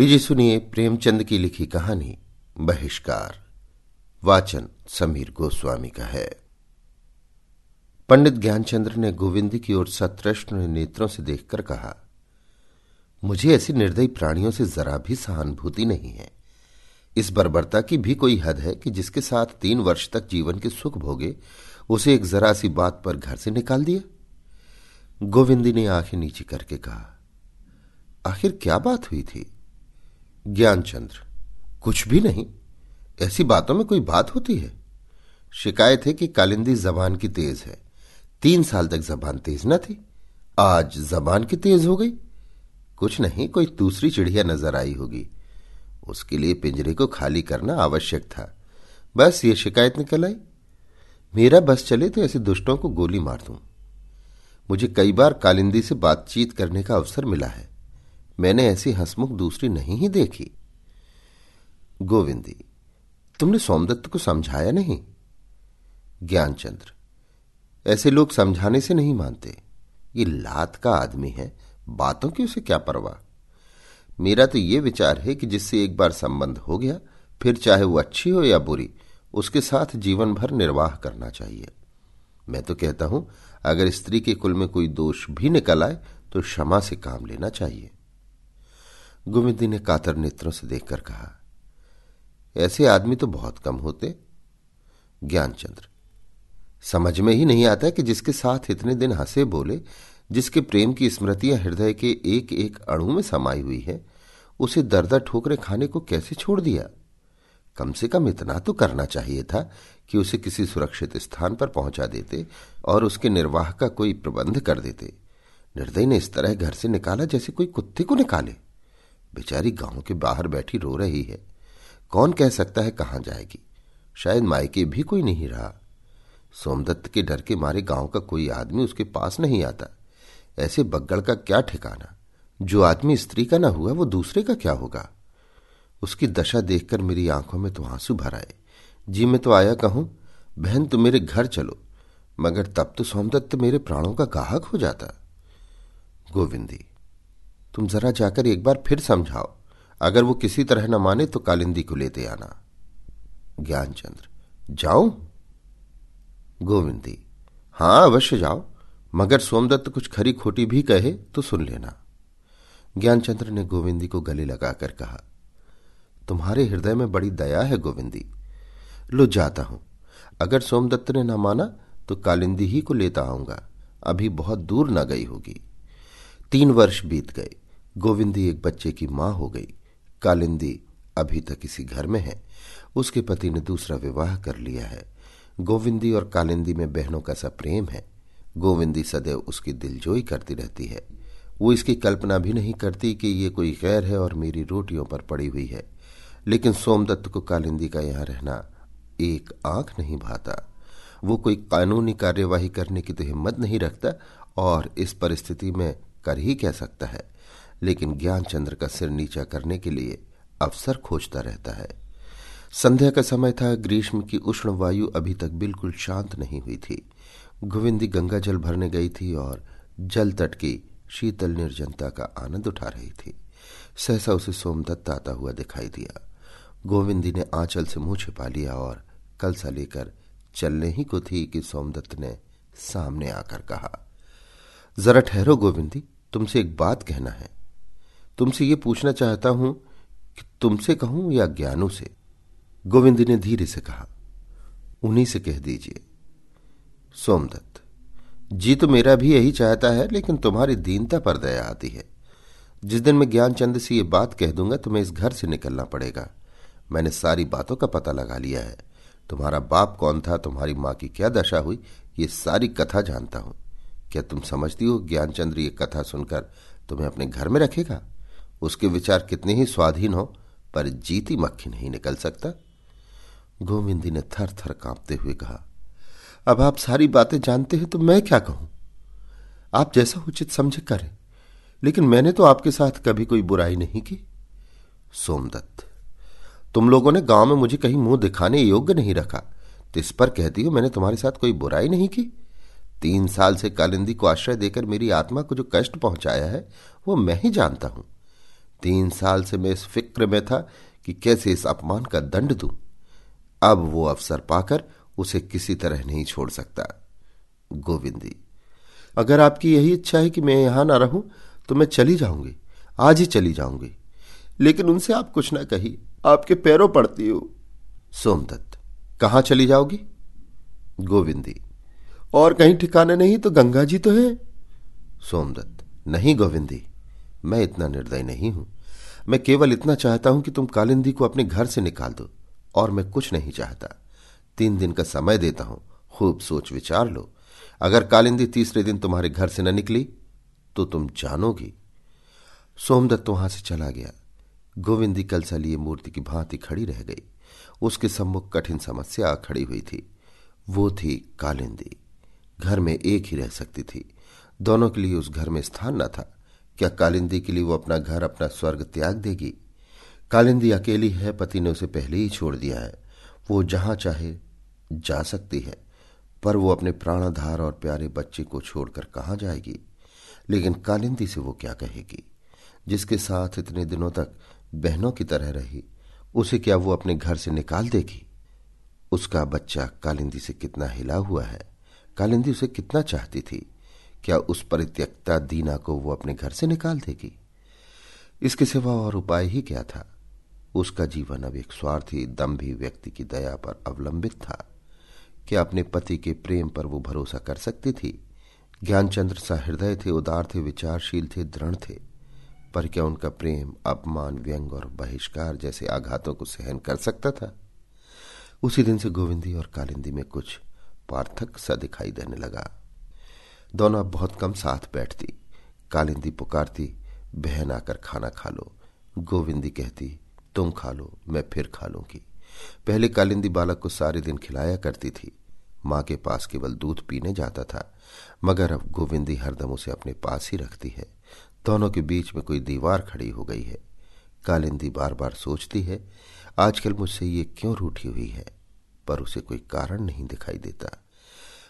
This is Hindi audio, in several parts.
लीजिए, सुनिए प्रेमचंद की लिखी कहानी, बहिष्कार। वाचन समीर गोस्वामी का है। पंडित ज्ञानचंद्र ने गोविंद की ओर सतृष्ण नेत्रों से देखकर कहा, मुझे ऐसी निर्दयी प्राणियों से जरा भी सहानुभूति नहीं है। इस बर्बरता की भी कोई हद है कि जिसके साथ तीन वर्ष तक जीवन के सुख भोगे, उसे एक जरा सी बात पर घर से निकाल दिया गोविंदी ने आँखें नीचे करके कहा, आखिर क्या बात हुई थी? ज्ञानचंद्र। कुछ भी नहीं। ऐसी बातों में कोई बात होती है? शिकायत है कि कालिंदी जबान की तेज है। तीन साल तक जबान तेज न थी। आज जबान की तेज हो गई। कुछ नहीं, कोई दूसरी चिड़िया नज़र आई होगी। उसके लिए पिंजरे को खाली करना आवश्यक था। बस ये शिकायत निकल आई। मेरा बस चले तो ऐसे दुष्टों को गोली मार दूँ। मुझे कई बार कालिंदी से बातचीत करने का अवसर मिला है। मैंने ऐसी हंसमुख दूसरी नहीं ही देखी। गोविंदी, तुमने सोमदत्त को समझाया नहीं? ज्ञानचंद्र, ऐसे लोग समझाने से नहीं मानते। ये लात का आदमी है, बातों की उसे क्या परवाह? मेरा तो ये विचार है कि जिससे एक बार संबंध हो गया, फिर चाहे वो अच्छी हो या बुरी, उसके साथ जीवन भर निर्वाह करना चाहिए। मैं तो कहता हूँ, अगर स्त्री के कुल में कोई दोष भी निकल आए तो क्षमा से काम लेना चाहिए। गोविंदी ने कातर नेत्रों से देखकर कहा, ऐसे आदमी तो बहुत कम होते, ज्ञानचंद्र। समझ में ही नहीं आता कि जिसके साथ इतने दिन हंसे बोले, जिसके प्रेम की स्मृतियाँ हृदय के एक एक अणु में समाई हुई है, उसे दर्द ठोकरे खाने को कैसे छोड़ दिया? कम से कम इतना तो करना चाहिए था कि उसे किसी सुरक्षित स्थान पर पहुँचा देते और उसके निर्वाह का कोई प्रबंध कर देते। निर्दय ने इस तरह घर से निकाला जैसे कोई कुत्ते को निकाले। बेचारी गाँव के बाहर बैठी रो रही है। कौन कह सकता है कहाँ जाएगी? शायद मायके भी कोई नहीं रहा। सोमदत्त के डर के मारे गाँव का कोई आदमी उसके पास नहीं आता। ऐसे बग्गड़ का क्या ठिकाना? जो आदमी स्त्री का ना हुआ, वो दूसरे का क्या होगा? उसकी दशा देखकर मेरी आँखों में तो आँसू भर आए। जी, मैं तो आया कहूँ, बहन, तुम मेरे घर चलो। मगर तब तो सोमदत्त मेरे प्राणों का गाहक हो जाता। गोविंदी तुम जरा जाकर एक बार फिर समझाओ। अगर वो किसी तरह न माने तो कालिंदी को लेते आना। ज्ञानचंद्र जाओ गोविंदी, हाँ, अवश्य जाओ। मगर सोमदत्त कुछ खरी खोटी भी कहे तो सुन लेना। ज्ञानचंद्र ने गोविंदी को गले लगाकर कहा, तुम्हारे हृदय में बड़ी दया है गोविंदी। लो, जाता हूँ। अगर सोमदत्त ने न माना तो कालिंदी ही को लेता आऊँगा। अभी बहुत दूर न गई होगी। तीन वर्ष बीत गए। गोविंदी एक बच्चे की माँ हो गई। कालिंदी अभी तक इसी घर में है। उसके पति ने दूसरा विवाह कर लिया है। गोविंदी और कालिंदी में बहनों का सा प्रेम है। गोविंदी सदैव उसकी दिलजोई करती रहती है। वो इसकी कल्पना भी नहीं करती कि ये कोई गैर है और मेरी रोटियों पर पड़ी हुई है। लेकिन सोमदत्त को कालिंदी का यहाँ रहना एक आँख नहीं भाता। वो कोई कानूनी कार्यवाही करने की तो हिम्मत नहीं रखता और इस परिस्थिति में कर ही कह सकता है? लेकिन ज्ञानचंद्र का सिर नीचा करने के लिए अवसर खोजता रहता है। संध्या का समय था, ग्रीष्म की उष्ण वायु अभी तक बिल्कुल शांत नहीं हुई थी। गोविंदी गंगा जल भरने गई थी और जल तट की शीतल निर्जनता का आनंद उठा रही थी। सहसा उसे सोमदत्त आता हुआ दिखाई दिया। गोविंदी ने आंचल से मुँह छिपा लिया और कलसा लेकर चलने ही को थी कि सोमदत्त ने सामने आकर कहा, जरा ठहरो गोविंदी, तुमसे एक बात कहना है। तुमसे ये पूछना चाहता हूँ कि तुमसे कहूँ या ज्ञानों से? गोविंद ने धीरे से कहा, उन्हीं से कह दीजिए। सोमदत्त, जी तो मेरा भी यही चाहता है, लेकिन तुम्हारी दीनता पर दया आती है। जिस दिन मैं ज्ञानचंद से ये बात कह दूँगा, तुम्हें इस घर से निकलना पड़ेगा। मैंने सारी बातों का पता लगा लिया है। तुम्हारा बाप कौन था, तुम्हारी माँ की क्या दशा हुई, ये सारी कथा जानता हूँ। क्या तुम समझती हो ज्ञानचंद्र ये कथा सुनकर तुम्हें अपने घर में रखेगा? उसके विचार कितने ही स्वाधीन हो, पर जीती मक्खी नहीं निकल सकता। गोविंदी ने थर थर कांपते हुए कहा, अब आप सारी बातें जानते हैं तो मैं क्या कहूँ? आप जैसा उचित समझे करें, लेकिन मैंने तो आपके साथ कभी कोई बुराई नहीं की। सोमदत्त, तुम लोगों ने गाँव में मुझे कहीं मुँह दिखाने योग्य नहीं रखा। तो इस पर कहती हो, मैंने तुम्हारे साथ कोई बुराई नहीं की। तीन साल से कालिंदी को आश्रय देकर मेरी आत्मा को जो कष्ट पहुँचाया है, वो मैं ही जानता हूँ। तीन साल से मैं इस फ़िक्र में था कि कैसे इस अपमान का दंड दूँ। अब वो अवसर पाकर उसे किसी तरह नहीं छोड़ सकता। गोविंदी, अगर आपकी यही इच्छा है कि मैं यहाँ ना रहूँ तो मैं चली जाऊँगी। आज ही चली जाऊँगी। लेकिन उनसे आप कुछ ना कही आपके पैरों पड़ती हो। सोमदत्त, कहाँ चली जाओगी? गोविंदी, और कहीं ठिकाने नहीं तो गंगा जी तो है। सोमदत्त, नहीं गोविंदी। मैं इतना निर्दय नहीं हूँ। मैं केवल इतना चाहता हूँ कि तुम कालिंदी को अपने घर से निकाल दो, और मैं कुछ नहीं चाहता। तीन दिन का समय देता हूँ, खूब सोच विचार लो। अगर कालिंदी तीसरे दिन तुम्हारे घर से न निकली तो तुम जानोगी। सोमदत्त वहाँ से चला गया। गोविंदी कलसा लिए मूर्ति की भांति खड़ी रह गई। उसके सम्मुख कठिन समस्या खड़ी हुई थी। वो थी कालिंदी। घर में एक ही रह सकती थी। दोनों के लिए उस घर में स्थान न था। क्या कालिंदी के लिए वो अपना घर, अपना स्वर्ग त्याग देगी? कालिंदी अकेली है, पति ने उसे पहले ही छोड़ दिया है। वो जहाँ चाहे जा सकती है, पर वो अपने प्राणाधार और प्यारे बच्चे को छोड़कर कहाँ जाएगी? लेकिन कालिंदी से वो क्या कहेगी? जिसके साथ इतने दिनों तक बहनों की तरह रही, उसे क्या वो अपने घर से निकाल देगी? उसका बच्चा कालिंदी से कितना हिला हुआ है? कालिंदी उसे कितना चाहती थी? क्या उस परित्यक्ता दीना को वो अपने घर से निकाल देगी? इसके सिवा और उपाय ही क्या था? उसका जीवन अब एक स्वार्थी, दम्भी व्यक्ति की दया पर अवलंबित था। क्या अपने पति के प्रेम पर वो भरोसा कर सकती थी? ज्ञानचंद्र हृदय थे, उदार थे, विचारशील थे, दृढ़ थे। पर क्या उनका प्रेम अपमान, व्यंग और बहिष्कार जैसे आघातों को सहन कर सकता था? उसी दिन से गोविंदी और कालिंदी में कुछ पार्थक सा दिखाई देने लगा। दोनों अब बहुत कम साथ बैठती। कालिंदी पुकारती, बहन आकर खाना खा लो। गोविंदी कहती, तुम खा लो, मैं फिर खा लूँगी। पहले कालिंदी बालक को सारे दिन खिलाया करती थी। माँ के पास केवल दूध पीने जाता था, मगर अब गोविंदी हरदम उसे अपने पास ही रखती है। दोनों के बीच में कोई दीवार खड़ी हो गई है। कालिंदी बार बार सोचती है, आजकल मुझसे ये क्यों रूठी हुई है, पर उसे कोई कारण नहीं दिखाई देता।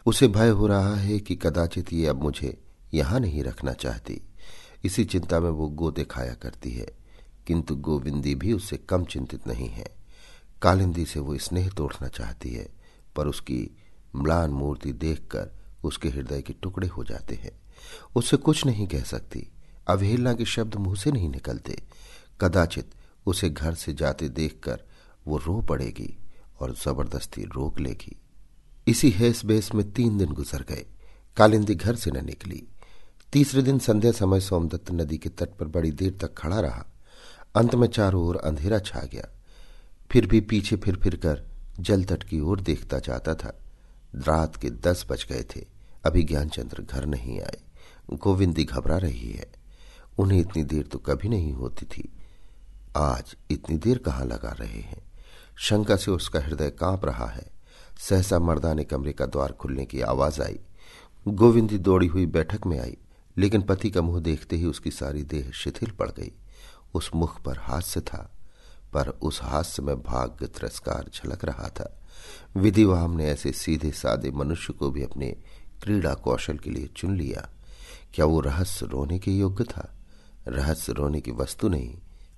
उसे भय हो रहा है कि कदाचित ये अब मुझे यहाँ नहीं रखना चाहती। इसी चिंता में वो गो दिखाया करती है, किंतु गोविंदी भी उससे कम चिंतित नहीं है। कालिंदी से वो स्नेह तोड़ना चाहती है, पर उसकी म्लान मूर्ति देखकर उसके हृदय के टुकड़े हो जाते हैं। उससे कुछ नहीं कह सकती। अवहेलना के शब्द मुँह से नहीं निकलते। कदाचित उसे घर से जाते देखकर वो रो पड़ेगी और ज़बरदस्ती रोक लेगी। इसी हेस बेस में तीन दिन गुजर गए। कालिंदी घर से न निकली। तीसरे दिन संध्या समय सोमदत्त नदी के तट पर बड़ी देर तक खड़ा रहा। अंत में चारों ओर अंधेरा छा गया। फिर भी पीछे फिर फिर कर जल तट की ओर देखता जाता था। रात के दस बज गए थे। अभी ज्ञानचंद्र घर नहीं आए। गोविंदी घबरा रही है। उन्हें इतनी देर तो कभी नहीं होती थी। आज इतनी देर कहाँ लगा रहे हैं? शंका से उसका हृदय काँप रहा है। सहसा मर्दाने कमरे का द्वार खुलने की आवाज़ आई। गोविंदी दौड़ी हुई बैठक में आई, लेकिन पति का मुँह देखते ही उसकी सारी देह शिथिल पड़ गई। उस मुख पर हास्य था, पर उस हास्य में भाग्य तिरस्कार झलक रहा था। विधिवाम ने ऐसे सीधे सादे मनुष्य को भी अपने क्रीड़ा कौशल के लिए चुन लिया। क्या वो रहस्य रोने के योग्य था? रहस्य रोने की वस्तु नहीं,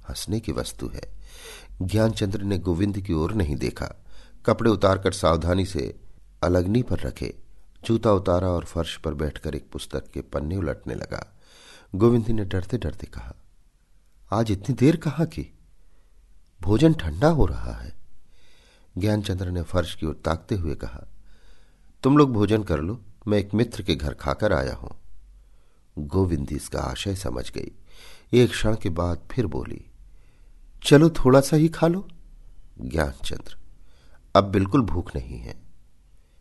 हंसने की वस्तु है। ज्ञानचंद्र ने गोविंद की ओर नहीं देखा। कपड़े उतारकर सावधानी से अलगनी पर रखे। जूता उतारा और फर्श पर बैठकर एक पुस्तक के पन्ने उलटने लगा। गोविंद ने डरते डरते कहा, आज इतनी देर कहा की? भोजन ठंडा हो रहा है। ज्ञानचंद्र ने फर्श की ओर ताकते हुए कहा, तुम लोग भोजन कर लो, मैं एक मित्र के घर खाकर आया हूँ। गोविंदी इसका आशय समझ गई। एक क्षण के बाद फिर बोली, चलो थोड़ा सा ही खा लो। ज्ञानचंद्र अब बिल्कुल भूख नहीं है।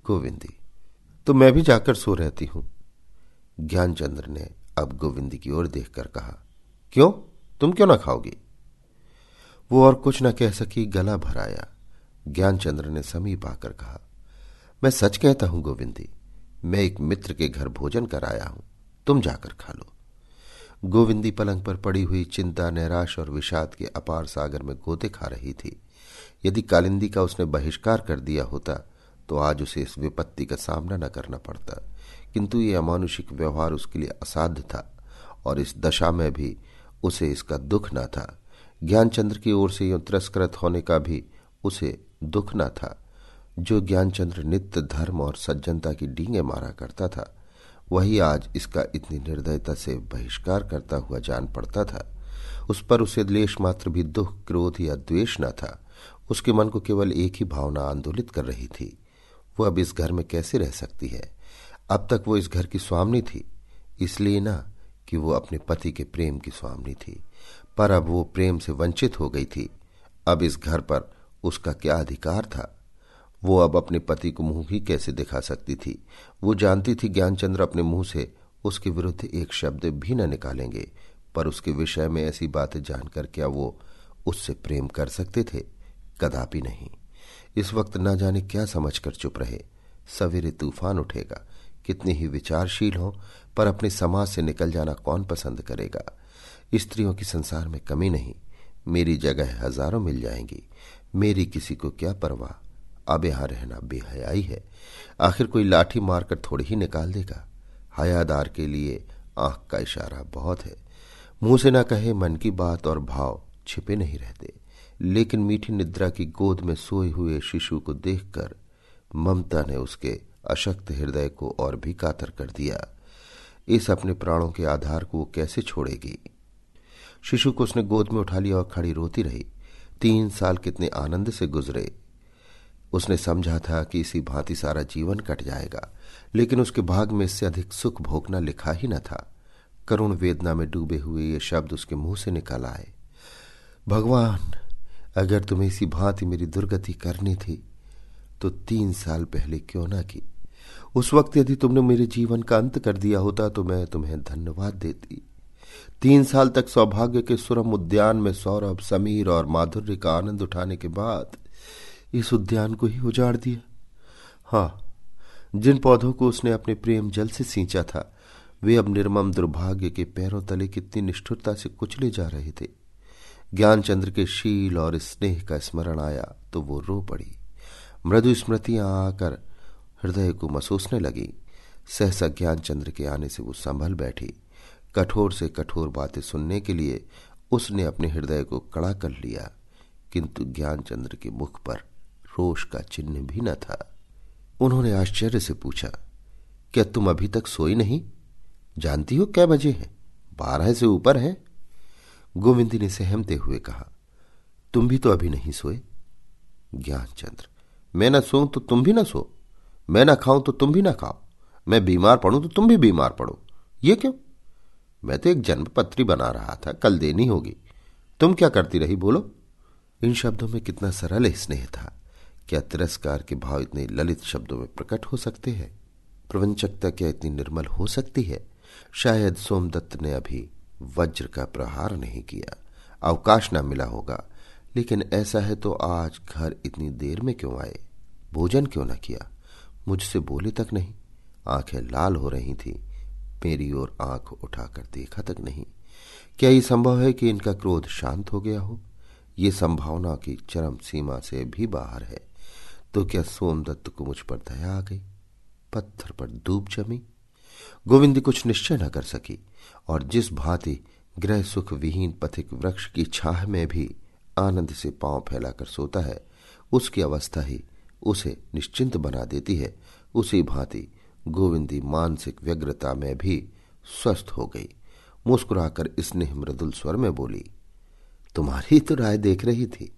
गोविंदी तो मैं भी जाकर सो रहती हूँ। ज्ञानचंद्र ने अब गोविंदी की ओर देखकर कहा, क्यों? तुम क्यों ना खाओगी? वो और कुछ न कह सकी, गला भराया ज्ञानचंद्र ने समीप आकर कहा, मैं सच कहता हूँ गोविंदी, मैं एक मित्र के घर भोजन कर आया हूँ, तुम जाकर खा लो। गोविंदी पलंग पर पड़ी हुई चिंता, निराश और विषाद के अपार सागर में गोते खा रही थी। यदि कालिंदी का उसने बहिष्कार कर दिया होता तो आज उसे इस विपत्ति का सामना न करना पड़ता। किंतु ये अमानुषिक व्यवहार उसके लिए असाध्य था, और इस दशा में भी उसे इसका दुख न था। ज्ञानचंद्र की ओर से यूँ तिरस्कृत होने का भी उसे दुख न था। जो ज्ञानचंद्र नित्य धर्म और सज्जनता की डींगे मारा करता था, वही आज इसका इतनी निर्दयता से बहिष्कार करता हुआ जान पड़ता था। उस पर उसे लेश मात्र भी दुख, क्रोध या द्वेष न था। उसके मन को केवल एक ही भावना आंदोलित कर रही थी। वह अब इस घर में कैसे रह सकती है? अब तक वो इस घर की स्वामनी थी, इसलिए ना कि वो अपने पति के प्रेम की स्वामनी थी। पर अब वो प्रेम से वंचित हो गई थी। अब इस घर पर उसका क्या अधिकार था? वो अब अपने पति को मुँह ही कैसे दिखा सकती थी? वो जानती थी ज्ञानचंद्र अपने मुँह से उसके विरुद्ध एक शब्द भी न निकालेंगे, पर उसके विषय में ऐसी बातें जानकर क्या वो उससे प्रेम कर सकते थे? कदापि नहीं। इस वक्त न जाने क्या समझकर चुप रहे। सवेरे तूफ़ान उठेगा। कितनी ही विचारशील हो, पर अपने समाज से निकल जाना कौन पसंद करेगा? स्त्रियों की संसार में कमी नहीं। मेरी जगह हज़ारों मिल जाएँगी। मेरी किसी को क्या परवाह? अब यहाँ रहना बेहयाई है। आखिर कोई लाठी मारकर थोड़ी ही निकाल देगा। हयादार के लिए आँख का इशारा बहुत है। मुँह से ना कहे मन की बात और भाव छिपे नहीं रहते। लेकिन मीठी निद्रा की गोद में सोए हुए शिशु को देखकर ममता ने उसके अशक्त हृदय को और भी कातर कर दिया। इस अपने प्राणों के आधार को वो कैसे छोड़ेगी? शिशु को उसने गोद में उठा लिया और खड़ी रोती रही। तीन साल कितने आनंद से गुजरे। उसने समझा था कि इसी भांति सारा जीवन कट जाएगा, लेकिन उसके भाग में इससे अधिक सुख भोगना लिखा ही न था। करुण वेदना में डूबे हुए ये शब्द उसके मुँह से निकल आए। भगवान अगर तुम्हें इसी भांति मेरी दुर्गति करनी थी तो तीन साल पहले क्यों ना की? उस वक्त यदि तुमने मेरे जीवन का अंत कर दिया होता तो मैं तुम्हें धन्यवाद देती। तीन साल तक सौभाग्य के सुरम उद्यान में सौरभ, समीर और माधुर्य का आनंद उठाने के बाद इस उद्यान को ही उजाड़ दिया। हाँ जिन पौधों को उसने अपने प्रेम जल से सींचा था, वे अब निर्मम दुर्भाग्य के पैरों तले कितनी निष्ठुरता से कुचले जा रहे थे। ज्ञानचंद्र के शील और स्नेह का स्मरण आया तो वो रो पड़ी। मृदु स्मृतियाँ आकर हृदय को मसूसने लगी। सहसा ज्ञानचंद्र के आने से वो संभल बैठी। कठोर से कठोर बातें सुनने के लिए उसने अपने हृदय को कड़ा कर लिया, किंतु ज्ञानचंद्र के मुख पर रोष का चिन्ह भी न था। उन्होंने आश्चर्य से पूछा, क्या तुम अभी तक सोई नहीं? जानती हो क्या बजे हैं? बारह से ऊपर है? गोविंदी ने सहमते हुए कहा, तुम भी तो अभी नहीं सोए? ज्ञानचंद्र, मैं ना सो तो तुम भी ना सो। मैं ना खाऊं तो तुम भी ना खाओ। मैं बीमार पड़ूं तो तुम भी बीमार पड़ो। ये क्यों? मैं तो एक जन्म पत्री बना रहा था, कल देनी होगी। तुम क्या करती रही, बोलो? इन शब्दों में कितना सरल स्नेह था। क्या तिरस्कार के भाव इतने ललित शब्दों में प्रकट हो सकते हैं? प्रवंचकता क्या इतनी निर्मल हो सकती है? शायद सोमदत्त ने अभी वज्र का प्रहार नहीं किया। अवकाश न मिला होगा। लेकिन ऐसा है तो आज घर इतनी देर में क्यों आए? भोजन क्यों न किया? मुझसे बोले तक नहीं। आँखें लाल हो रही थी। मेरी ओर आँख उठाकर देखा तक नहीं। क्या ये संभव है कि इनका क्रोध शांत हो गया हो? ये संभावना की चरम सीमा से भी बाहर है। तो क्या सोमदत्त को मुझ पर दया आ गई? पत्थर पर धूप जमी? गोविंद कुछ निश्चय न कर सकी। और जिस भांति ग्रह सुख विहीन पथिक वृक्ष की छाह में भी आनंद से पाँव फैलाकर सोता है, उसकी अवस्था ही उसे निश्चिंत बना देती है। उसी भांति गोविंदी मानसिक व्यग्रता में भी स्वस्थ हो गई। मुस्कुराकर स्नेह मृदुल स्वर में बोली, तुम्हारी तो राय देख रही थी।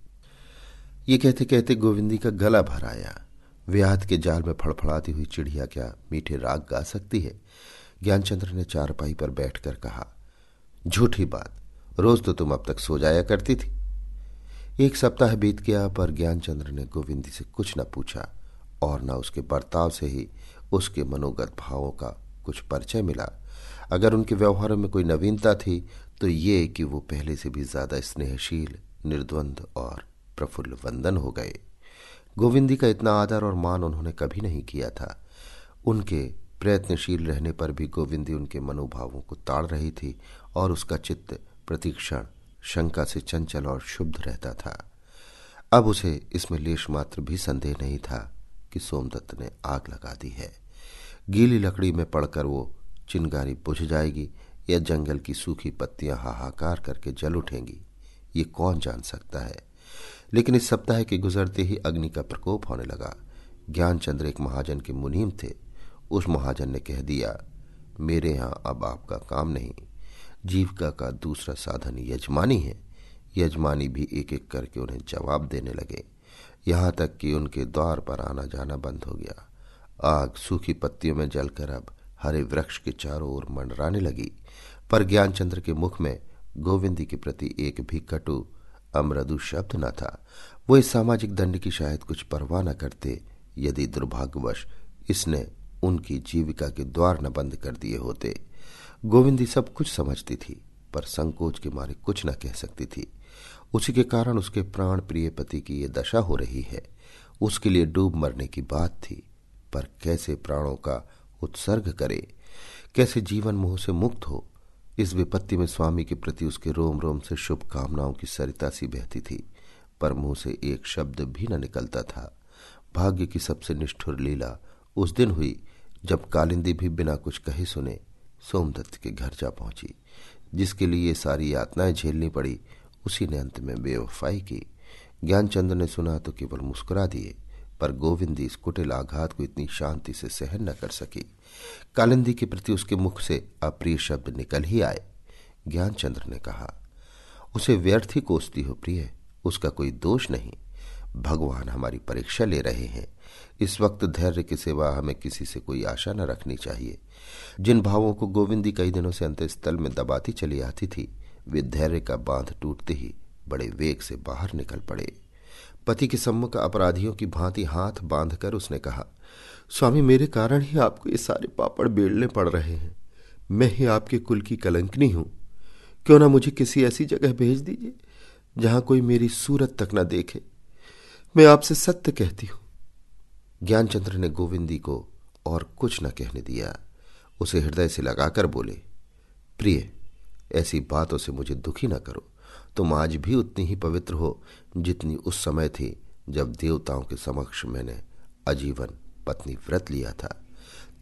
ये कहते कहते गोविंदी का गला भर आया। व्याध के जाल में फड़फड़ाती हुई चिड़िया क्या मीठे राग गा सकती है? ज्ञानचंद्र ने चारपाई पर बैठकर कहा, झूठी बात, रोज तो तुम अब तक सो जाया करती थी। एक सप्ताह बीत गया, पर ज्ञानचंद्र ने गोविंदी से कुछ न पूछा, और न उसके बर्ताव से ही उसके मनोगत भावों का कुछ परिचय मिला। अगर उनके व्यवहारों में कोई नवीनता थी तो ये कि वो पहले से भी ज़्यादा स्नेहशील, निर्द्वंद और प्रफुल्ल वंदन हो गए। गोविंदी का इतना आदर और मान उन्होंने कभी नहीं किया था। उनके प्रयत्नशील रहने पर भी गोविंदी उनके मनोभावों को ताड़ रही थी और उसका चित्त प्रतीक्षण, शंका से चंचल और शुद्ध रहता था। अब उसे इसमें लेश मात्र भी संदेह नहीं था कि सोमदत्त ने आग लगा दी है। गीली लकड़ी में पड़कर वो चिंगारी बुझ जाएगी या जंगल की सूखी पत्तियाँ हाहाकार करके जल उठेंगी, ये कौन जान सकता है? लेकिन इस सप्ताह के गुजरते ही अग्नि का प्रकोप होने लगा। ज्ञानचंद्र एक महाजन के मुनीम थे। उस महाजन ने कह दिया, मेरे यहाँ अब आपका काम नहीं। जीविका का दूसरा साधन यजमानी है। यजमानी भी एक एक करके उन्हें जवाब देने लगे। यहाँ तक कि उनके द्वार पर आना जाना बंद हो गया। आग सूखी पत्तियों में जलकर अब हरे वृक्ष के चारों ओर मंडराने लगी। पर ज्ञानचंद्र के मुख में गोविंदी के प्रति एक भी कटु, अमृदु शब्द न था। वो इस सामाजिक दंड की शायद कुछ परवाह न करते, यदि दुर्भाग्यवश इसने उनकी जीविका के द्वार न बंद कर दिए होते। गोविंदी सब कुछ समझती थी, पर संकोच के मारे कुछ न कह सकती थी। उसी के कारण उसके प्राण प्रिय पति की ये दशा हो रही है। उसके लिए डूब मरने की बात थी, पर कैसे प्राणों का उत्सर्ग करे? कैसे जीवन मोह से मुक्त हो? इस विपत्ति में स्वामी के प्रति उसके रोम रोम से शुभकामनाओं की सरिता सी बहती थी, पर मुँह से एक शब्द भी न निकलता था। भाग्य की सबसे निष्ठुर लीला उस दिन हुई जब कालिंदी भी बिना कुछ कहे सुने सोमदत्त के घर जा पहुँची, जिसके लिए ये सारी यातनाएँ झेलनी पड़ी, उसी ने अंत में बेवफाई की। ज्ञानचंद्र ने सुना तो केवल मुस्कुरा दिए, पर गोविंदी इस कुटिल आघात को इतनी शांति से सहन न कर सकी। कालिंदी के प्रति उसके मुख से अप्रिय शब्द निकल ही आए। ज्ञानचंद्र ने कहा, उसे व्यर्थ ही कोसती हो प्रिय, उसका कोई दोष नहीं। भगवान हमारी परीक्षा ले रहे हैं। इस वक्त धैर्य के सिवा हमें किसी से कोई आशा न रखनी चाहिए। जिन भावों को गोविंदी कई दिनों से अंतस्थल में दबाती चली आती थी, वे धैर्य का बाँध टूटते ही बड़े वेग से बाहर निकल पड़े। पति के सम्मुख अपराधियों की भांति हाथ बांधकर उसने कहा, स्वामी, मेरे कारण ही आपको ये सारे पापड़ बेड़ने पड़ रहे हैं। मैं ही आपके कुल की कलंकनी हूँ। क्यों ना मुझे किसी ऐसी जगह भेज दीजिए, जहाँ कोई मेरी सूरत तक न देखे। मैं आपसे सत्य कहती हूँ। ज्ञानचंद्र ने गोविंदी को और कुछ न कहने दिया। उसे हृदय से लगाकर बोले, प्रिय, ऐसी बातों से मुझे दुखी न करो। तुम आज भी उतनी ही पवित्र हो जितनी उस समय थी जब देवताओं के समक्ष मैंने आजीवन पत्नी व्रत लिया था।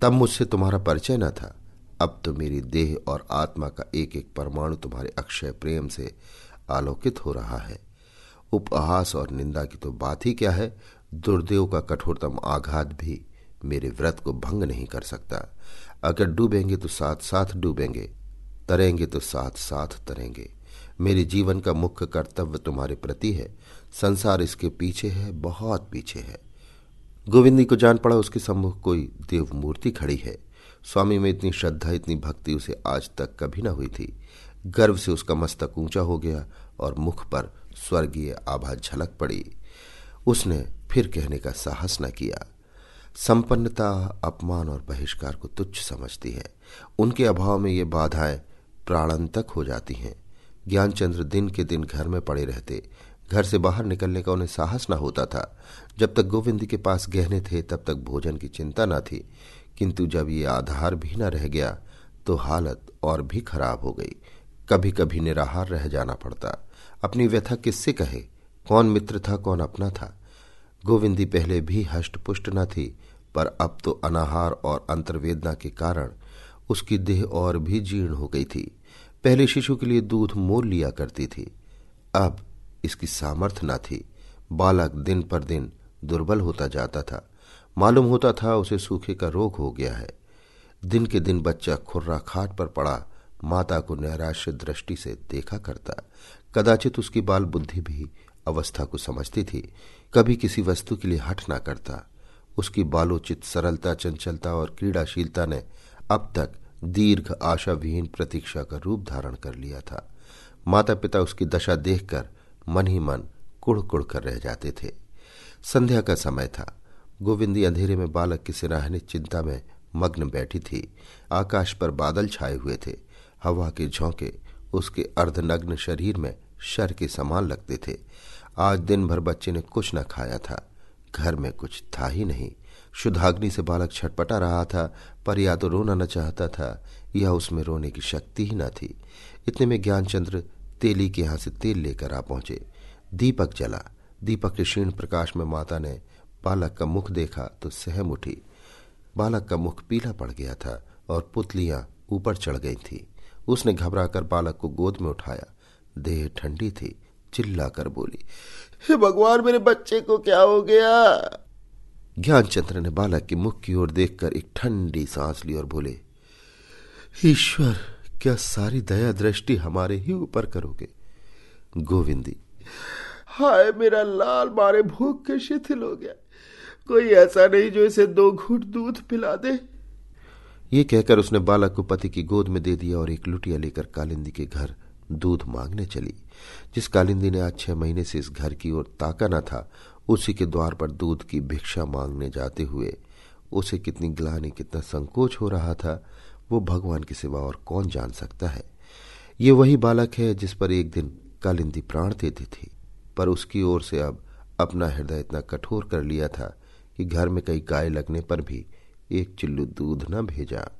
तब मुझसे तुम्हारा परिचय न था। अब तो मेरी देह और आत्मा का एक एक परमाणु तुम्हारे अक्षय प्रेम से आलोकित हो रहा है। उपहास और निंदा की तो बात ही क्या है? दुर्देव का कठोरतम आघात भी मेरे व्रत को भंग नहीं कर सकता। अगर डूबेंगे तो साथ साथ डूबेंगे, तरेंगे तो साथ साथ तरेंगे। मेरे जीवन का मुख्य कर्तव्य तुम्हारे प्रति है। संसार इसके पीछे है, बहुत पीछे है। गोविंदी को जान पड़ा उसके सम्मुख कोई देव मूर्ति खड़ी है। स्वामी में इतनी श्रद्धा, इतनी भक्ति उसे आज तक कभी न हुई थी। गर्व से उसका मस्तक ऊँचा हो गया और मुख पर स्वर्गीय आभा झलक पड़ी। उसने फिर कहने का साहस न किया। संपन्नता, अपमान और बहिष्कार को तुच्छ समझती है। उनके अभाव में ये बाधाएँ प्राणंतक हो जाती हैं। ज्ञानचंद्र दिन के दिन घर में पड़े रहते। घर से बाहर निकलने का उन्हें साहस न होता था। जब तक गोविंद के पास गहने थे, तब तक भोजन की चिंता न थी। किंतु जब ये आधार भी न रह गया तो हालत और भी खराब हो गई। कभी कभी निराहार रह जाना पड़ता। अपनी व्यथा किससे कहे? कौन मित्र था, कौन अपना था? गोविंदी पहले भी हष्ट पुष्ट न थी, पर अब तो अनाहार और अंतर्वेदना के कारण उसकी देह और भी जीर्ण हो गई थी। पहले शिशु के लिए दूध मोल लिया करती थी, अब इसकी सामर्थ्य न थी। बालक दिन पर दिन दुर्बल होता जाता था। मालूम होता था उसे सूखे का रोग हो गया है। दिन के दिन बच्चा खुर्रा खाट पर पड़ा, माता को नैराश्य दृष्टि से देखा करता। कदाचित उसकी बाल बुद्धि भी अवस्था को समझती थी। कभी किसी वस्तु के लिए हट ना करता। उसकी बालोचित सरलता, चंचलता और क्रीड़ाशीलता ने अब तक दीर्घ आशा विहीन प्रतीक्षा का रूप धारण कर लिया था। माता पिता उसकी दशा देखकर मन ही मन कुड़ कुड़ कर रह जाते थे। संध्या का समय था। गोविंदी अंधेरे में बालक की सिराहनी चिंता में मग्न बैठी थी। आकाश पर बादल छाए हुए थे। हवा के झोंके उसके अर्धनग्न शरीर में शर के समान लगते थे। आज दिन भर बच्चे ने कुछ न खाया था। घर में कुछ था ही नहीं। शुद्धाग्नि से बालक छटपटा रहा था, पर या तो रोना न चाहता था, या उसमें रोने की शक्ति ही न थी। इतने में ज्ञानचंद्र तेली के यहाँ से तेल लेकर आ पहुँचे। दीपक जला। दीपक के क्षीण प्रकाश में माता ने बालक का मुख देखा तो सहम उठी। बालक का मुख पीला पड़ गया था और पुतलियाँ ऊपर चढ़ गई थी। उसने घबराकर बालक को गोद में उठाया। देह ठंडी थी, चिल्लाकर बोली, हे भगवान, मेरे बच्चे को क्या हो गया? ज्ञानचंद्र ने बालक के मुख की ओर देखकर एक ठंडी सांस ली और बोले, ईश्वर, क्या सारी दया दृष्टि हमारे ही ऊपर करोगे? गोविंदी, हाय, मेरा लाल मारे भूख के शिथिल हो गया। कोई ऐसा नहीं जो इसे दो घूट दूध पिला दे ये कहकर उसने बालक को पति की गोद में दे दिया और एक लुटिया लेकर कालिंदी के घर दूध मांगने चली, जिस कालिंदी ने आज छह महीने से इस घर की ओर ताका न था, उसी के द्वार पर दूध की भिक्षा मांगने जाते हुए उसे कितनी ग्लानी, कितना संकोच हो रहा था, वो भगवान के सिवा और कौन जान सकता है? ये वही बालक है जिस पर एक दिन कालिंदी प्राण देती थी, पर उसकी ओर से अब अपना हृदय इतना कठोर कर लिया था कि घर में कई गाय लगने पर भी एक चिल्लू दूध न भेजा।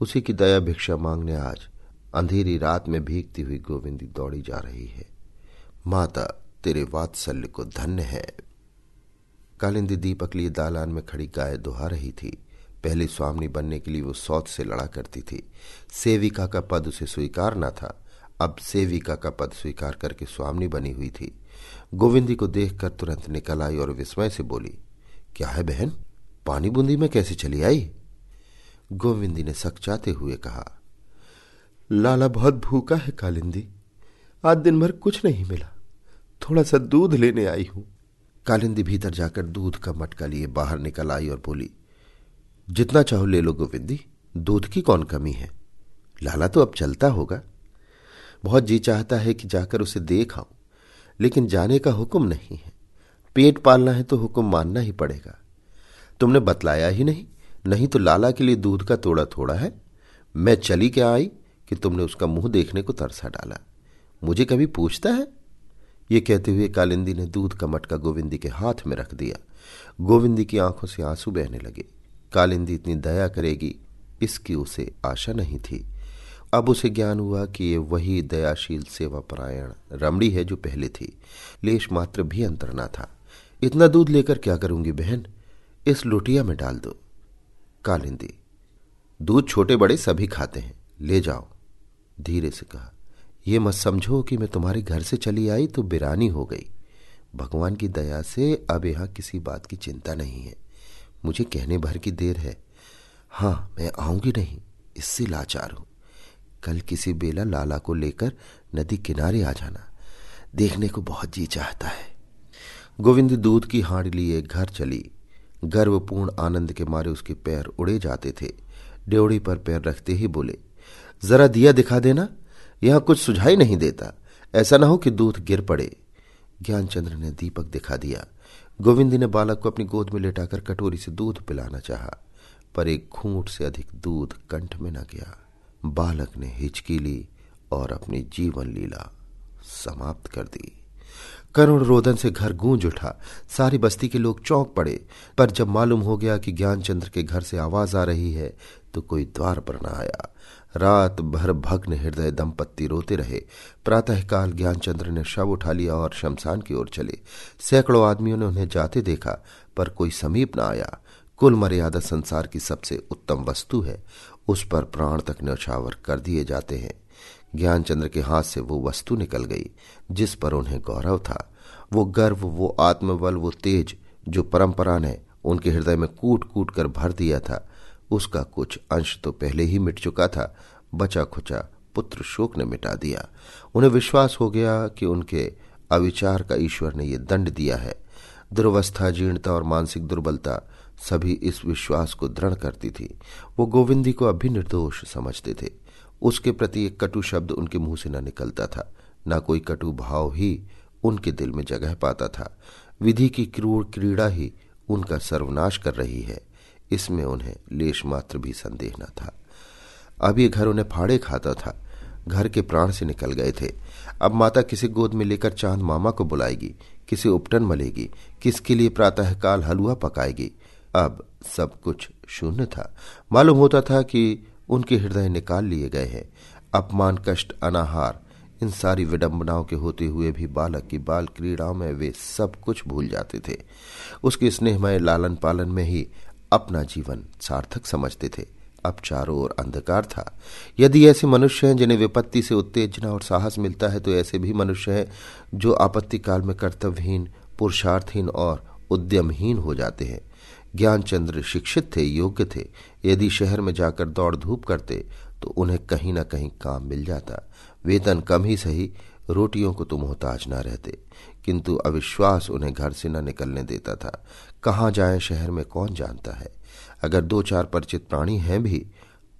उसी की दया भिक्षा मांगने आज अंधेरी रात में भीगती हुई गोविंदी दौड़ी जा रही है। माता, तेरे वात्सल्य को धन्य है। कालिंदी दीपक लिए दालान में खड़ी गाय दुहा रही थी। पहले स्वामी बनने के लिए वो सौत से लड़ा करती थी। सेविका का पद उसे स्वीकार न था। अब सेविका का पद स्वीकार करके स्वामी बनी हुई थी। गोविंदी को देखकर तुरंत निकल आई और विस्मय से बोली, क्या है बहन? पानी बूंदी में कैसे चली आई? गोविंदी ने सकचाते हुए कहा, लाला, बहुत भूखा है कालिंदी। आज दिन भर कुछ नहीं मिला। थोड़ा सा दूध लेने आई हूँ। कालिंदी भीतर जाकर दूध का मटका लिए बाहर निकल आई और बोली, जितना चाहो ले लो गोविंदी, दूध की कौन कमी है? लाला तो अब चलता होगा। बहुत जी चाहता है कि जाकर उसे देख आऊँ, लेकिन जाने का हुक्म नहीं है। पेट पालना है तो हुक्म मानना ही पड़ेगा। तुमने बतलाया ही नहीं। नहीं तो लाला के लिए दूध का तोड़ा थोड़ा है। मैं चली क्या आई कि तुमने उसका मुँह देखने को तरसा डाला? मुझे कभी पूछता है? ये कहते हुए कालिंदी ने दूध का मटका गोविंदी के हाथ में रख दिया। गोविंदी की आँखों से आँसू बहने लगे। कालिंदी इतनी दया करेगी, इसकी उसे आशा नहीं थी। अब उसे ज्ञान हुआ कि ये वही दयाशील सेवा परायण रमणी है जो पहले थी। लेश मात्र भी अंतर न था। इतना दूध लेकर क्या करूँगी बहन? इस लोटिया में डाल दो। कालिंदी, दूध छोटे बड़े सभी खाते हैं। ले जाओ। धीरे से कहा यह मत समझो कि मैं तुम्हारे घर से चली आई तो बिरानी हो गई। भगवान की दया से अब यहाँ किसी बात की चिंता नहीं है। मुझे कहने भर की देर है। हाँ, मैं आऊँगी नहीं, इससे लाचार हूँ। कल किसी बेला लाला को लेकर नदी किनारे आ जाना। देखने को बहुत जी चाहता है। गोविंद दूध की हाड़ लिए घर चली। गर्वपूर्ण आनंद के मारे उसके पैर उड़े जाते थे। ड्योड़ी पर पैर रखते ही बोले, जरा दिया दिखा देना, यहाँ कुछ सुझाई नहीं देता। ऐसा ना हो कि दूध गिर पड़े। ज्ञानचंद्र ने दीपक दिखा दिया। गोविंदी ने बालक को अपनी गोद में लेटाकर कटोरी से दूध पिलाना चाहा, पर एक घूंट से अधिक दूध कंठ में न गया। बालक ने हिचकी ली और अपनी जीवन लीला समाप्त कर दी। करुण रोदन से घर गूंज उठा। सारी बस्ती के लोग चौंक पड़े। पर जब मालूम हो गया कि ज्ञानचंद्र के घर से आवाज़ आ रही है तो कोई द्वार पर न आया। रात भर भग्न हृदय दंपत्ति रोते रहे। प्रातःकाल ज्ञानचंद्र ने शव उठा लिया और शमशान की ओर चले। सैकड़ों आदमियों ने उन्हें जाते देखा, पर कोई समीप न आया। कुल मर्यादा संसार की सबसे उत्तम वस्तु है। उस पर प्राण तक न्यौछावर कर दिए जाते हैं। ज्ञानचंद्र के हाथ से वो वस्तु निकल गई, जिस पर उन्हें गौरव था। वो गर्व, वो आत्मबल, वो तेज, जो परंपरा ने उनके हृदय में कूट कूट कर भर दिया था, उसका कुछ अंश तो पहले ही मिट चुका था बचा खुचा पुत्र शोक ने मिटा दिया। उन्हें विश्वास हो गया कि उनके अविचार का ईश्वर ने यह दंड दिया है। दुर्वस्था, जीर्णता और मानसिक दुर्बलता सभी इस विश्वास को दृढ़ करती थी। वो गोविंदी को अभी निर्दोष समझते थे। उसके प्रति एक कटु शब्द उनके मुँह से न निकलता था। न कोई कटु भाव ही उनके दिल में जगह पाता था। विधि की क्रूर क्रीड़ा ही उनका सर्वनाश कर रही है। इसमें उन्हें लेश मात्र भी संदेह न था। अब ये घर उन्हें फाड़े खाता था। घर के प्राण से निकल गए थे। अब माता किसी गोद में लेकर चाँद मामा को बुलाएगी, किसी उपटन मलेगी, किसके लिए प्रातःकाल हलवा पकाएगी। अब सब कुछ शून्य था। मालूम होता था कि उनके हृदय निकाल लिए गए हैं। अपमान, कष्ट, अनाहार, इन सारी विडंबनाओं के होते हुए भी बालक की बाल क्रीड़ाओं में वे सब कुछ भूल जाते थे। उसके स्नेहमय लालन पालन में ही अपना जीवन सार्थक समझते थे। अब चारों ओर अंधकार था। यदि ऐसे मनुष्य हैं जिन्हें विपत्ति से उत्तेजना और साहस मिलता है तो ऐसे भी मनुष्य हैं जो आपत्ति काल में कर्तव्यहीन, पुरुषार्थहीन और उद्यमहीन हो जाते हैं। ज्ञानचंद्र शिक्षित थे, योग्य थे। यदि शहर में जाकर दौड़ धूप करते तो उन्हें कहीं ना कहीं काम मिल जाता। वेतन कम ही सही, रोटियों को तो मोहताज न रहते। किंतु अविश्वास उन्हें घर से न निकलने देता था। कहाँ जाए, शहर में कौन जानता है? अगर दो चार परिचित प्राणी हैं भी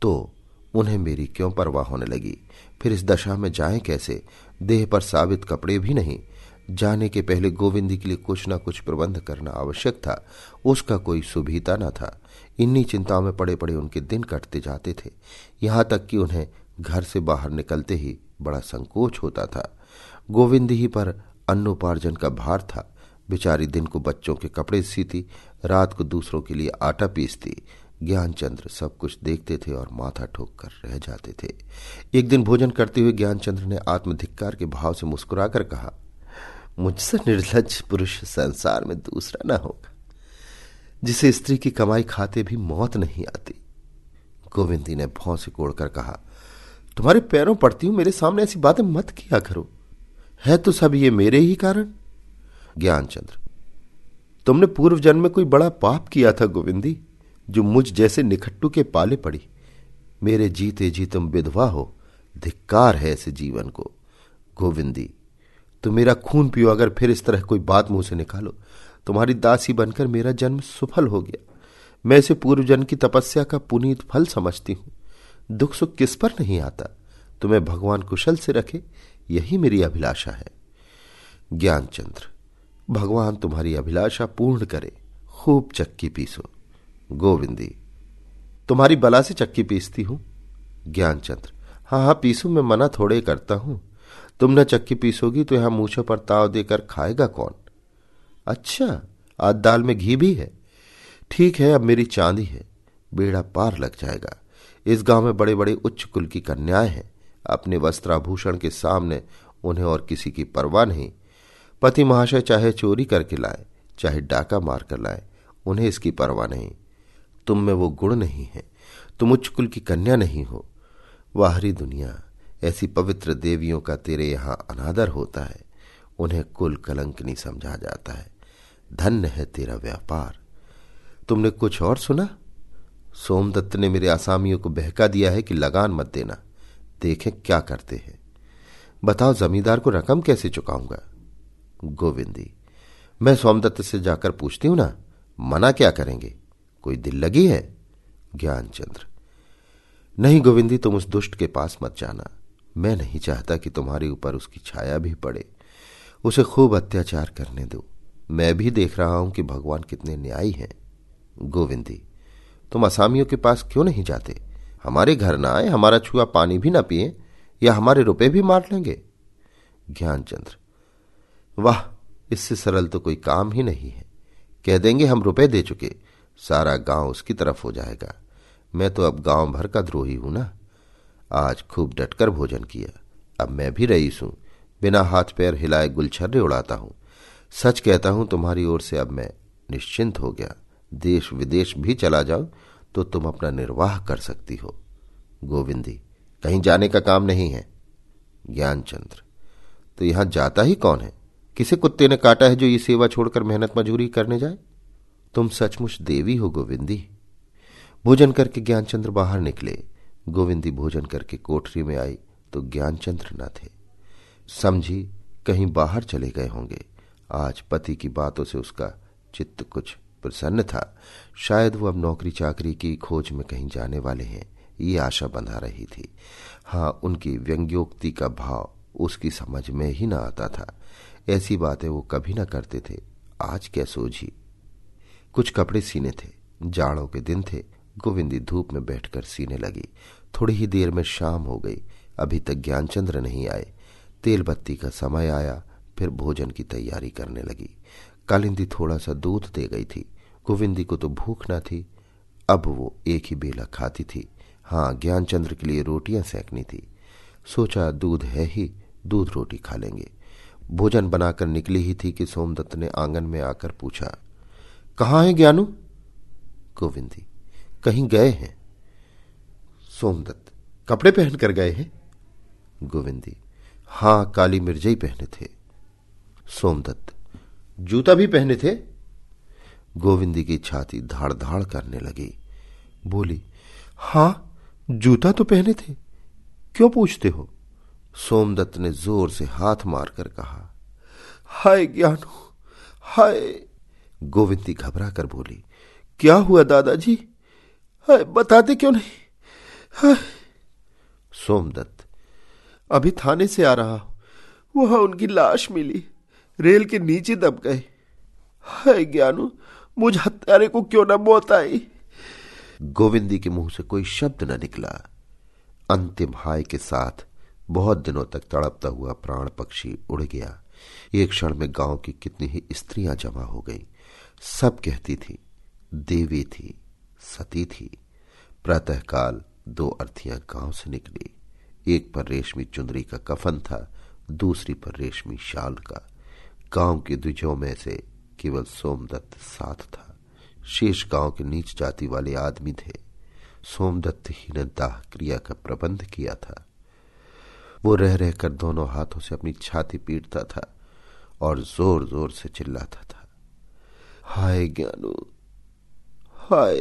तो उन्हें मेरी क्यों परवाह होने लगी? फिर इस दशा में जाएँ कैसे? देह पर साबित कपड़े भी नहीं जाने के पहले गोविंदी के लिए कुछ न कुछ प्रबंध करना आवश्यक था। उसका कोई सुभीता न था। इन्हीं चिंताओं में पड़े पड़े उनके दिन कटते जाते थे। यहाँ तक कि उन्हें घर से बाहर निकलते ही बड़ा संकोच होता था। गोविंद ही पर अन्नोपार्जन का भार था। बेचारी दिन को बच्चों के कपड़े सीती, रात को दूसरों के लिए आटा पीसती, ज्ञानचंद्र सब कुछ देखते थे और माथा ठोक कर रह जाते थे। एक दिन भोजन करते हुए ज्ञानचंद्र ने आत्मधिक्कार के भाव से मुस्कुराकर कहा मुझसे निर्लज पुरुष संसार में दूसरा ना होगा, जिसे स्त्री की कमाई खाते भी मौत नहीं आती। गोविंदी ने भौं से कोड़कर कहा, तुम्हारे पैरों पड़ती हूँ मेरे सामने ऐसी बातें मत किया करो। है तो सब ये मेरे ही कारण? ज्ञानचंद्र, तुमने पूर्व जन्म में कोई बड़ा पाप किया था गोविंदी, जो मुझ जैसे निखट्टू के पाले पड़ी। मेरे जीते जी तुम विधवा हो, धिक्कार है ऐसे जीवन को। गोविंदी तो मेरा खून पियो, अगर फिर इस तरह कोई बात मुँह से निकालो, तुम्हारी दासी बनकर मेरा जन्म सफल हो गया। मैं इसे पूर्व जन्म की तपस्या का पुनीत फल समझती हूँ। दुख सुख किस पर नहीं आता? तुम्हें भगवान कुशल से रखे, यही मेरी अभिलाषा है। ज्ञानचंद्र, भगवान तुम्हारी अभिलाषा पूर्ण करे, खूब चक्की पीसो। गोविंदी, तुम्हारी बला से चक्की पीसती हूँ। ज्ञानचंद्र हाँ हाँ पीसू, मैं मना थोड़े करता हूँ। तुम न चक्की पीसोगी तो यहाँ मूछों पर ताव देकर खाएगा कौन? अच्छा आज दाल में घी भी है। ठीक है, अब मेरी चांदी है। बेड़ा पार लग जाएगा। इस गाँव में बड़े बड़े उच्च कुल की कन्याएँ हैं। अपने वस्त्राभूषण के सामने उन्हें और किसी की परवाह नहीं। पति महाशय चाहे चोरी करके लाए, चाहे डाका मार कर लाए, उन्हें इसकी परवाह नहीं। तुम में वो गुण नहीं है। तुम उच्च कुल की कन्या नहीं हो। वाहरी दुनिया। ऐसी पवित्र देवियों का तेरे यहाँ अनादर होता है। उन्हें कुल कलंक नहीं समझा जाता है। धन्य है तेरा व्यापार। तुमने कुछ और सुना? सोमदत्त ने मेरे आसामियों को बहका दिया है कि लगान मत देना। देखें क्या करते हैं। बताओ, जमींदार को रकम कैसे चुकाऊँगा? गोविंदी, मैं सोमदत्त से जाकर पूछती हूँ ना, मना क्या करेंगे? कोई दिल लगी है? ज्ञानचंद्र, नहीं गोविंदी, तुम उस दुष्ट के पास मत जाना। मैं नहीं चाहता कि तुम्हारे ऊपर उसकी छाया भी पड़े। उसे खूब अत्याचार करने दो। मैं भी देख रहा हूँ कि भगवान कितने न्यायी हैं। गोविंदी, तुम असामियों के पास क्यों नहीं जाते? हमारे घर ना आए, हमारा छुआ पानी भी ना पिए, या हमारे रुपए भी मार लेंगे? ज्ञानचंद्र, वाह, इससे सरल तो कोई काम ही नहीं है। कह देंगे हम रुपए दे चुके, सारा गाँव उसकी तरफ़ हो जाएगा। मैं तो अब गाँव भर का द्रोही हूँ ना। आज खूब डटकर भोजन किया। अब मैं भी रईस हूँ। बिना हाथ पैर हिलाए गुलछर्रे उड़ाता हूँ। सच कहता हूँ, तुम्हारी ओर से अब मैं निश्चिंत हो गया। देश विदेश भी चला जाऊँ तो तुम अपना निर्वाह कर सकती हो। गोविंदी, कहीं जाने का काम नहीं है। ज्ञानचंद्र तो यहाँ जाता ही कौन है? किसे कुत्ते ने काटा है जो ये सेवा छोड़कर मेहनत मजूरी करने जाए? तुम सचमुच देवी हो, गोविंदी। भोजन करके ज्ञानचंद्र बाहर निकले। गोविंदी भोजन करके कोठरी में आई तो ज्ञानचंद्र न थे। समझी कहीं बाहर चले गए होंगे। आज पति की बातों से उसका चित्त कुछ प्रसन्न था। शायद वो अब नौकरी चाकरी की खोज में कहीं जाने वाले हैं, ये आशा बंधा रही थी। हाँ उनकी व्यंग्योक्ति का भाव उसकी समझ में ही ना आता था। ऐसी बातें वो कभी न करते थे। आज क्या सोझी? कुछ कपड़े सीने थे, जाड़ों के दिन थे गोविंदी धूप में बैठकर सीने लगी। थोड़ी ही देर में शाम हो गई। अभी तक ज्ञानचंद्र नहीं आए। तेल बत्ती का समय आया, फिर भोजन की तैयारी करने लगी। कालिंदी थोड़ा सा दूध दे गई थी। गोविंदी को तो भूख न थी। अब वो एक ही बेला खाती थी। हाँ ज्ञानचंद्र के लिए रोटियाँ सेकनी थी। सोचा, दूध है ही, दूध रोटी खा लेंगे। भोजन बनाकर निकली ही थी कि सोमदत्त ने आँगन में आकर पूछा, कहाँ है ज्ञानू? गोविंदी कहीं गए हैं। सोमदत्त, कपड़े पहन कर गए हैं? गोविंदी, हाँ, काली मिर्जई पहने थे। सोमदत्त, जूता भी पहने थे? गोविंदी की छाती धाड़ धाड़ करने लगी। बोली, हाँ, जूता तो पहने थे। क्यों पूछते हो? सोमदत्त ने ज़ोर से हाथ मारकर कहा, हाय ज्ञानू, हाय। गोविंदी घबरा कर बोली, क्या हुआ दादाजी? हाय बताते क्यों नहीं? हाय सोमदत्त। अभी थाने से आ रहा वहाँ उनकी लाश मिली। रेल के नीचे दब गए। हाय ज्ञानू मुझ हत्यारे को क्यों न मौत आई गोविंदी के मुँह से कोई शब्द न निकला। अंतिम हाय के साथ बहुत दिनों तक तड़पता हुआ प्राण पक्षी उड़ गया। एक क्षण में गाँव की कितनी ही स्त्रियाँ जमा हो गईं। सब कहती थी देवी थी। सती थी। प्रातःकाल दो अर्थियाँ गाँव से निकली। एक पर रेशमी चुंदरी का कफन था, दूसरी पर रेशमी शाल का। गाँव के द्विजों में से केवल सोमदत्त साथ था। शेष गाँव के नीच जाति वाले आदमी थे। सोमदत्त ही ने दाह क्रिया का प्रबंध किया था। वो रह रहकर दोनों हाथों से अपनी छाती पीटता था और ज़ोर ज़ोर से चिल्लाता था। हाय ज्ञानू, हाय